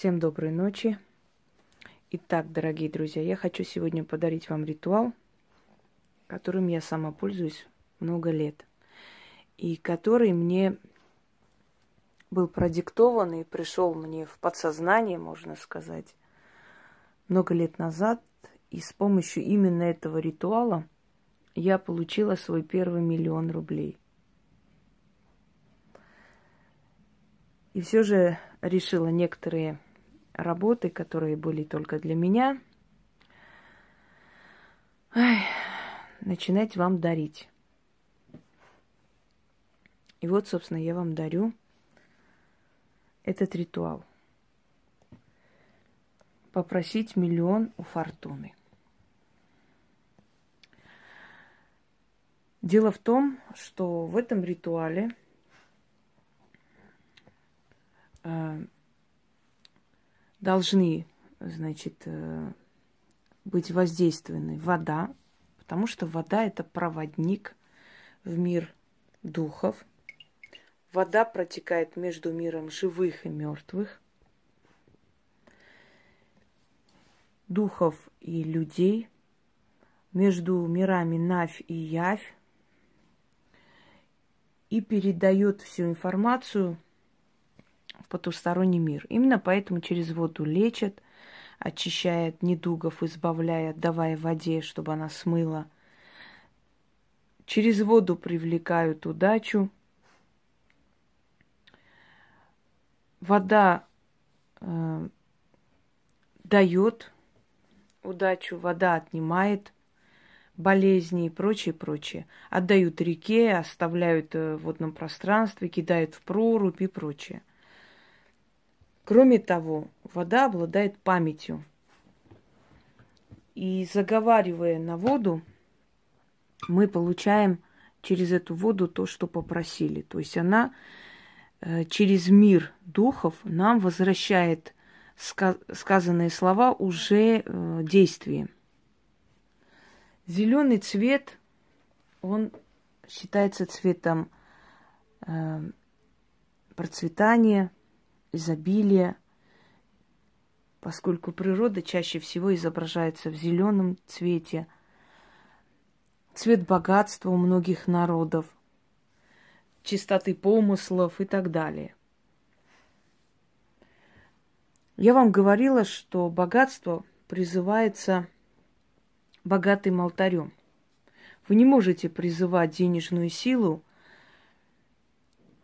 Всем доброй ночи. Итак, дорогие друзья, я хочу сегодня подарить вам ритуал, которым я сама пользуюсь много лет. И который мне был продиктован и пришел мне в подсознание, можно сказать, много лет назад. И с помощью именно этого ритуала я получила свой первый миллион рублей. И все же решила некоторые работы, которые были только для меня, ай, начинать вам дарить. И вот, собственно, я вам дарю этот ритуал. Попросить миллион у фортуны. Дело в том, что в этом ритуале э, должны, значит, э, быть воздействованы вода, потому что вода это проводник в мир духов. Вода протекает между миром живых и мертвых, духов и людей, между мирами Навь и Явь, и передает всю информацию – в потусторонний мир. Именно поэтому через воду лечат, очищает недугов, избавляя, давая воде, чтобы она смыла. Через воду привлекают удачу. Вода э, дает удачу, вода отнимает болезни и прочее, прочее. Отдают реке, оставляют э, в водном пространстве, кидают в прорубь и прочее. Кроме того, вода обладает памятью. И заговаривая на воду, мы получаем через эту воду то, что попросили. То есть она э, через мир духов нам возвращает сказанные слова уже э, действием. Зеленый цвет, он считается цветом э, процветания, изобилия, поскольку природа чаще всего изображается в зеленом цвете, цвет богатства у многих народов, чистоты помыслов и так далее. Я вам говорила, что богатство призывается богатым алтарем. Вы не можете призывать денежную силу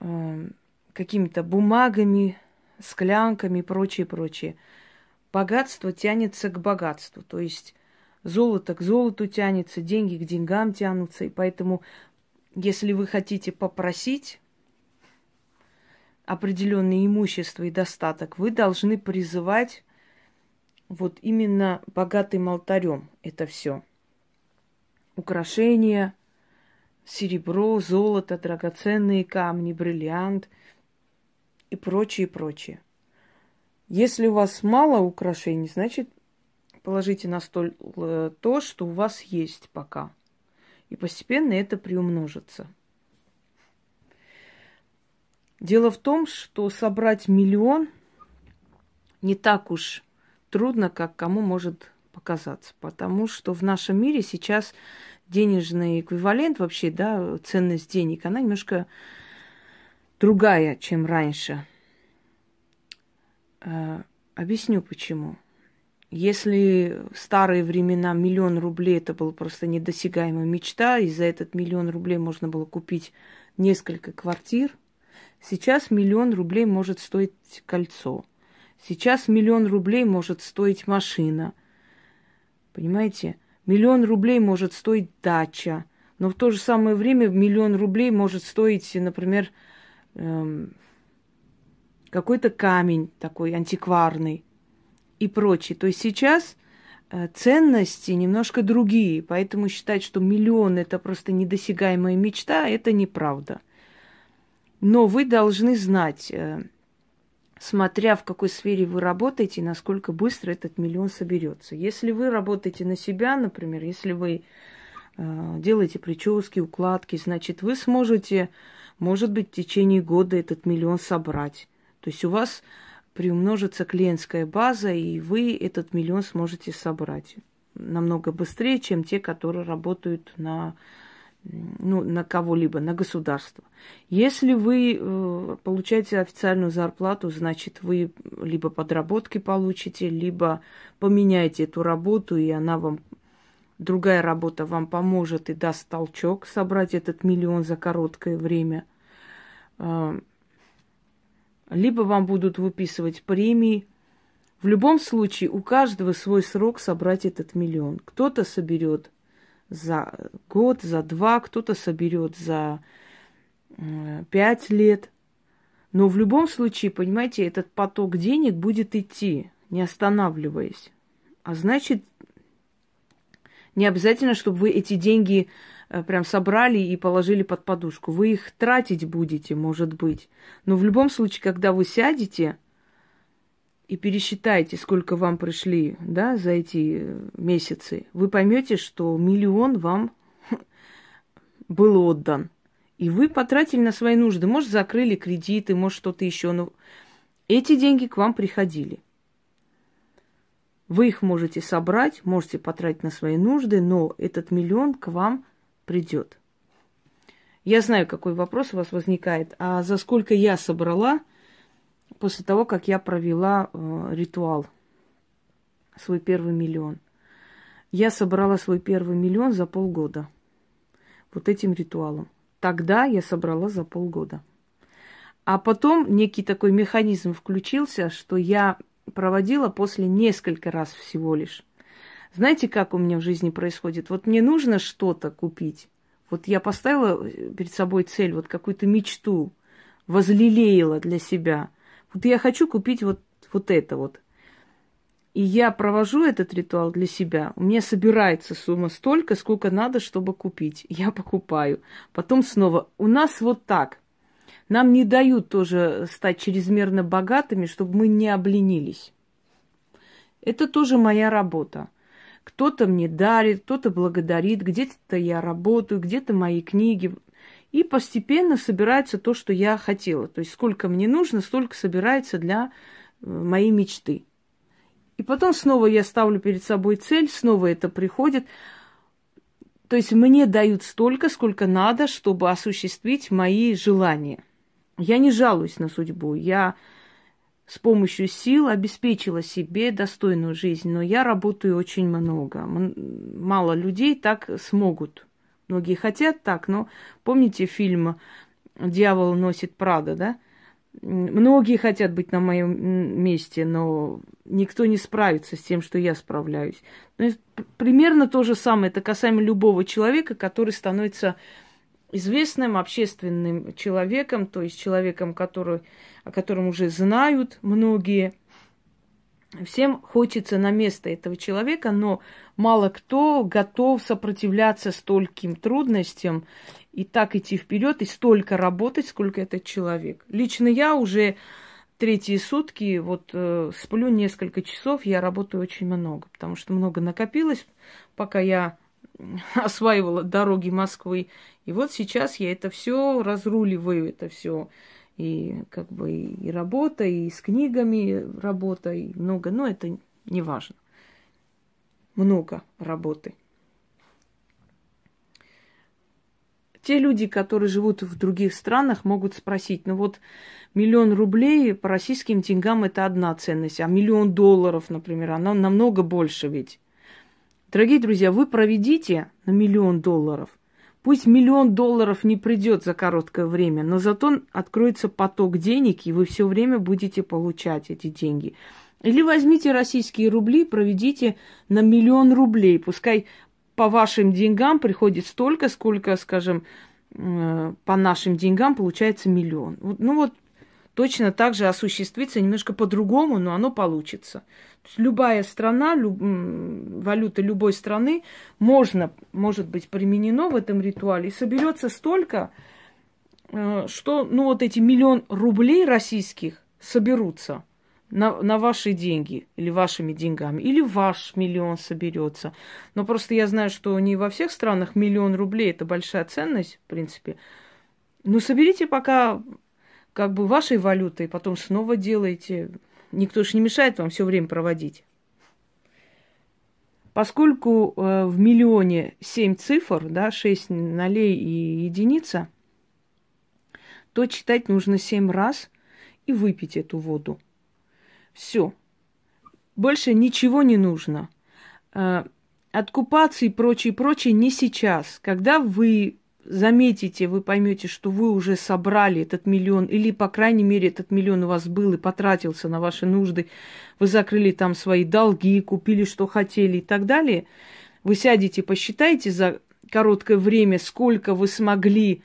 э, какими-то бумагами, склянками и прочее, прочее. Богатство тянется к богатству, то есть золото к золоту тянется, деньги к деньгам тянутся, и поэтому, если вы хотите попросить определенное имущество и достаток, вы должны призывать вот именно богатым алтарем это все. Украшения, серебро, золото, драгоценные камни, бриллиант – и прочее, прочее. Если у вас мало украшений, значит, положите на стол э, то, что у вас есть пока. И постепенно это приумножится. Дело в том, что собрать миллион не так уж трудно, как кому может показаться. Потому что в нашем мире сейчас денежный эквивалент вообще, да, ценность денег, она немножко другая, чем раньше. Э, объясню почему. Если в старые времена миллион рублей это была просто недосягаемая мечта, и за этот миллион рублей можно было купить несколько квартир, сейчас миллион рублей может стоить кольцо. Сейчас миллион рублей может стоить машина. Понимаете? Миллион рублей может стоить дача. Но в то же самое время миллион рублей может стоить, например, эм, какой-то камень такой антикварный и прочее. То есть сейчас э, ценности немножко другие, поэтому считать, что миллион это просто недосягаемая мечта, это неправда. Но вы должны знать, э, смотря в какой сфере вы работаете, насколько быстро этот миллион соберется. Если вы работаете на себя, например, если вы э, делаете прически, укладки, значит, вы сможете может быть, в течение года этот миллион собрать. То есть у вас приумножится клиентская база, и вы этот миллион сможете собрать намного быстрее, чем те, которые работают на, ну, на кого-либо, на государство. Если вы э, получаете официальную зарплату, значит, вы либо подработки получите, либо поменяете эту работу, и она вам другая работа вам поможет и даст толчок собрать этот миллион за короткое время. А, либо вам будут выписывать премии. В любом случае, у каждого свой срок собрать этот миллион. Кто-то соберет за год, за два, кто-то соберет за пять лет. Но в любом случае, понимаете, этот поток денег будет идти, не останавливаясь. А значит, не обязательно, чтобы вы эти деньги э, прям собрали и положили под подушку. Вы их тратить будете, может быть. Но в любом случае, когда вы сядете и пересчитаете, сколько вам пришли да, за эти э, месяцы, вы поймете, что миллион вам был отдан. И вы потратили на свои нужды. Может, закрыли кредиты, может, что-то еще. Но эти деньги к вам приходили. Вы их можете собрать, можете потратить на свои нужды, но этот миллион к вам придет. Я знаю, какой вопрос у вас возникает. А за сколько я собрала после того, как я провела э, ритуал, свой первый миллион? Я собрала свой первый миллион за полгода. Вот этим ритуалом. Тогда я собрала за полгода. А потом некий такой механизм включился, что я проводила после несколько раз всего лишь. Знаете, как у меня в жизни происходит? Вот мне нужно что-то купить. Вот я поставила э, перед собой цель, вот какую-то мечту, возлелеяла для себя. Вот я хочу купить вот, вот это вот. И я провожу этот ритуал для себя. У меня собирается сумма столько, сколько надо, чтобы купить. Я покупаю. Потом снова. У нас вот так – нам не дают тоже стать чрезмерно богатыми, чтобы мы не обленились. Это тоже моя работа. Кто-то мне дарит, кто-то благодарит, где-то я работаю, где-то мои книги. И постепенно собирается то, что я хотела. То есть сколько мне нужно, столько собирается для э, моей мечты. И потом снова я ставлю перед собой цель, снова это приходит. То есть мне дают столько, сколько надо, чтобы осуществить мои желания. Я не жалуюсь на судьбу. Я с помощью сил обеспечила себе достойную жизнь, но я работаю очень много. Мало людей так смогут. Многие хотят так, но помните фильм «Дьявол носит Прада», да? Многие хотят быть на моем месте, но никто не справится с тем, что я справляюсь. Ну, примерно то же самое. Это касаемо любого человека, который становится известным общественным человеком, то есть человеком, который, о котором уже знают многие. Всем хочется на место этого человека, но мало кто готов сопротивляться стольким трудностям и так идти вперед, и столько работать, сколько этот человек. Лично я уже третьи сутки, вот э, сплю несколько часов, я работаю очень много, потому что много накопилось, пока я осваивала дороги Москвы. И вот сейчас я это все разруливаю, это все. И как бы и работа, и с книгами работа, и много. Но это не важно. Много работы. Те люди, которые живут в других странах, могут спросить, ну вот миллион рублей по российским деньгам это одна ценность, а миллион долларов, например, она намного больше ведь. Дорогие друзья, вы проведите на миллион долларов. Пусть миллион долларов не придет за короткое время, но зато откроется поток денег, и вы все время будете получать эти деньги. Или возьмите российские рубли, проведите на миллион рублей. Пускай по вашим деньгам приходит столько, сколько, скажем, э, по нашим деньгам получается миллион. Ну вот точно так же осуществится немножко по-другому, но оно получится. Любая страна, люб, валюта любой страны можно, может быть применено в этом ритуале и соберется столько, э, что ну вот эти миллион рублей российских соберутся на, на ваши деньги или вашими деньгами, или ваш миллион соберется. Но просто я знаю, что не во всех странах миллион рублей это большая ценность, в принципе. Ну, соберите пока как бы вашей валютой, потом снова делаете никто же не мешает вам все время проводить. Поскольку э, в миллионе 7 цифр, да, 6 нолей и единица, то читать нужно 7 раз и выпить эту воду. Все. Больше ничего не нужно. Э, откупаться и прочее, прочее не сейчас. Когда вы заметите, вы поймете, что вы уже собрали этот миллион, или, по крайней мере, этот миллион у вас был и потратился на ваши нужды, вы закрыли там свои долги, купили, что хотели и так далее, вы сядете, посчитайте за короткое время, сколько вы смогли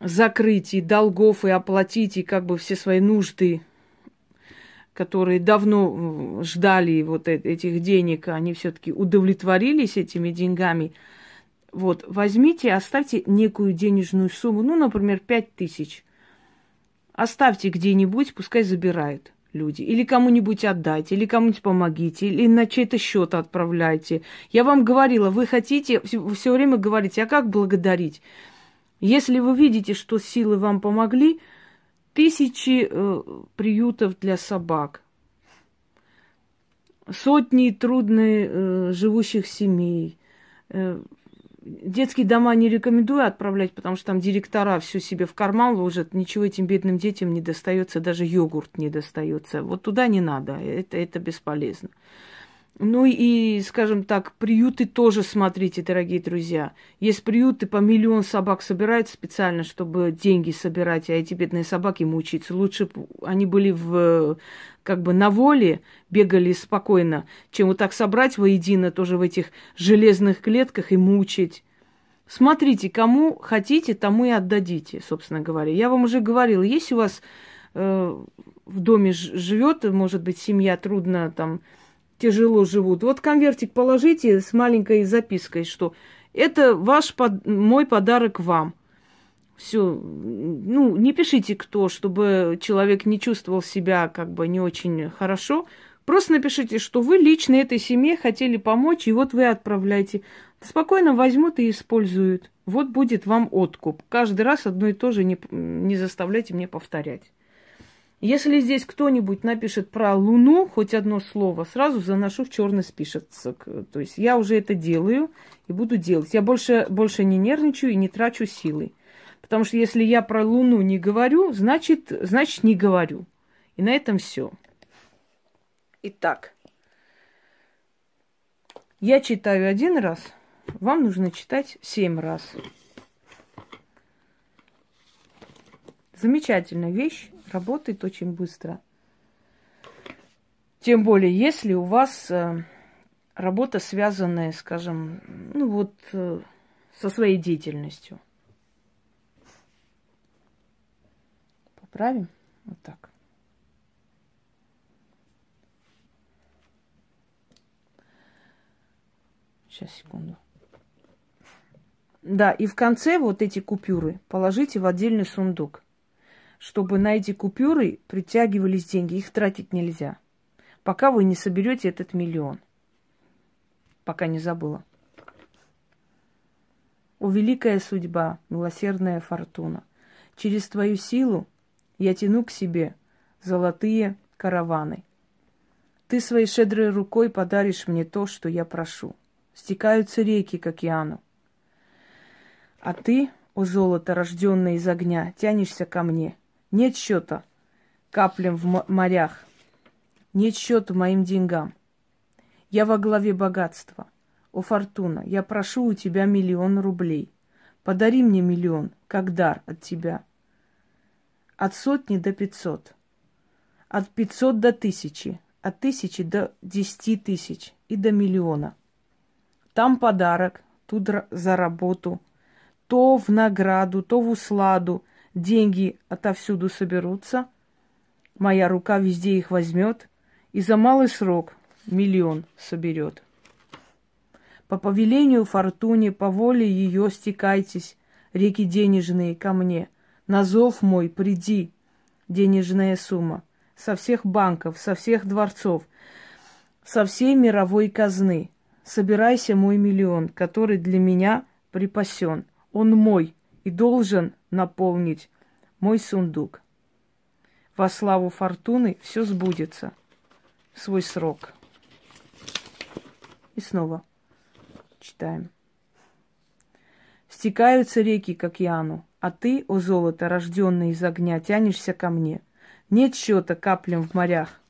закрыть и долгов, и оплатить, и как бы все свои нужды, которые давно ждали вот этих денег, они все-таки удовлетворились этими деньгами – вот, возьмите, оставьте некую денежную сумму, ну, например, пять тысяч. Оставьте где-нибудь, пускай забирают люди. Или кому-нибудь отдайте, или кому-нибудь помогите, или на чей-то счет отправляйте. Я вам говорила, вы хотите, все время говорите, а как благодарить? Если вы видите, что силы вам помогли, тысячи э, приютов для собак, сотни трудно э, живущих семей, э, Детские дома не рекомендую отправлять, потому что там директора все себе в карман ложат, ничего этим бедным детям не достается, даже йогурт не достается. Вот туда не надо, это, это бесполезно. Ну и, скажем так, приюты тоже смотрите, дорогие друзья. Есть приюты, по миллион собак собирают специально, чтобы деньги собирать, а эти бедные собаки мучаются. Лучше они были в, как бы на воле, бегали спокойно, чем вот так собрать воедино тоже в этих железных клетках и мучить. Смотрите, кому хотите, тому и отдадите, собственно говоря. Я вам уже говорила, есть у вас э, в доме живет, может быть, семья трудно там тяжело живут. Вот конвертик положите с маленькой запиской, что это ваш под... мой подарок вам. Все, ну, не пишите кто, чтобы человек не чувствовал себя как бы не очень хорошо. Просто напишите, что вы лично этой семье хотели помочь, и вот вы отправляете. Спокойно возьмут и используют. Вот будет вам откуп. Каждый раз одно и то же не, не заставляйте мне повторять. Если здесь кто-нибудь напишет про Луну хоть одно слово, сразу заношу в черный список. То есть я уже это делаю и буду делать. Я больше, больше не нервничаю и не трачу силы. Потому что если я про Луну не говорю, значит, значит не говорю. И на этом все. Итак, я читаю один раз, вам нужно читать семь раз. Замечательная вещь работает очень быстро. Тем более, если у вас э, работа, связанная, скажем, ну вот э, со своей деятельностью. Поправим? Вот так. Сейчас, секунду. Да, и в конце вот эти купюры положите в отдельный сундук чтобы на эти купюры притягивались деньги. Их тратить нельзя, пока вы не соберете этот миллион. Пока не забыла. О, великая судьба, милосердная фортуна, через твою силу я тяну к себе золотые караваны. Ты своей щедрой рукой подаришь мне то, что я прошу. Стекаются реки к океану. А ты, о золото, рожденное из огня, тянешься ко мне — нет счета каплям в морях. Нет счета моим деньгам. Я во главе богатства. О, Фортуна, я прошу у тебя миллион рублей. Подари мне миллион, как дар от тебя. От сотни до пятьсот. От пятьсот до тысячи. От тысячи до десяти тысяч и до миллиона. Там подарок, тут за работу. То в награду, то в усладу – деньги отовсюду соберутся, моя рука везде их возьмет, и за малый срок миллион соберет. По повелению фортуне, по воле ее стекайтесь, реки денежные, ко мне. На зов мой приди, денежная сумма, со всех банков, со всех дворцов, со всей мировой казны. Собирайся мой миллион, который для меня припасен. Он мой и должен наполнить мой сундук. Во славу фортуны все сбудется. свой срок. И снова читаем. Стекаются реки к океану, а ты, о золото, рожденный из огня, тянешься ко мне. Нет счета каплям в морях,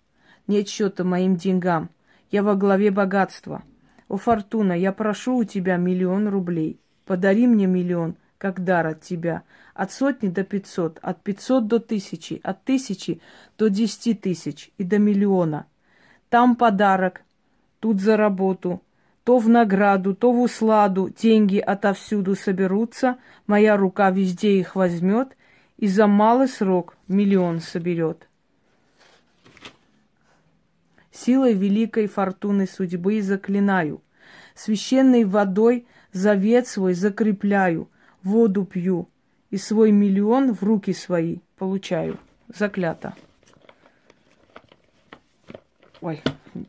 нет счета моим деньгам. Я во главе богатства. О, Фортуна, я прошу у тебя миллион рублей. Подари мне миллион, как дар от тебя. От сотни до пятьсот, от пятьсот до тысячи, от тысячи до десяти тысяч и до миллиона. Там подарок, тут за работу, то в награду, то в усладу деньги отовсюду соберутся, моя рука везде их возьмет и за малый срок миллион соберет. Силой великой фортуны судьбы заклинаю, священной водой завет свой закрепляю, воду пью и свой миллион в руки свои получаю. Заклято. Ой,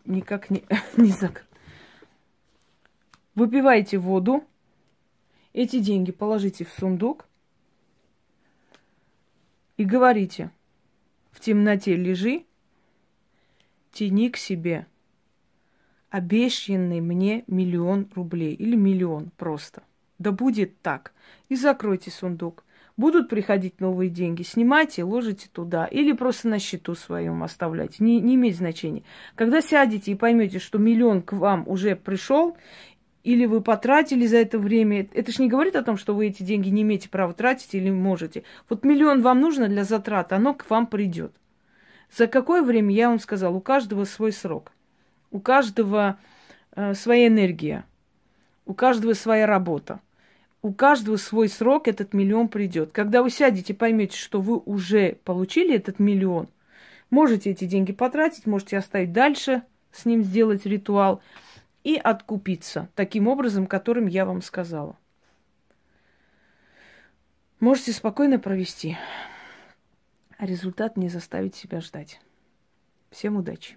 никак не, не закрыто. Выпивайте воду, эти деньги положите в сундук и говорите, в темноте лежи, тяни к себе обещанный мне миллион рублей или миллион просто. Да будет так. И закройте сундук. Будут приходить новые деньги, снимайте, ложите туда. Или просто на счету своем оставляйте. Не, не имеет значения. Когда сядете и поймете, что миллион к вам уже пришел, или вы потратили за это время. Это же не говорит о том, что вы эти деньги не имеете права тратить или можете. Вот миллион вам нужно для затрат, оно к вам придет. За какое время, я вам сказал, у каждого свой срок. У каждого э, своя энергия. У каждого своя работа. У каждого свой срок этот миллион придет. Когда вы сядете, поймете, что вы уже получили этот миллион, можете эти деньги потратить, можете оставить дальше, с ним сделать ритуал – и откупиться таким образом, которым я вам сказала. Можете спокойно провести, а результат не заставить себя ждать. Всем удачи!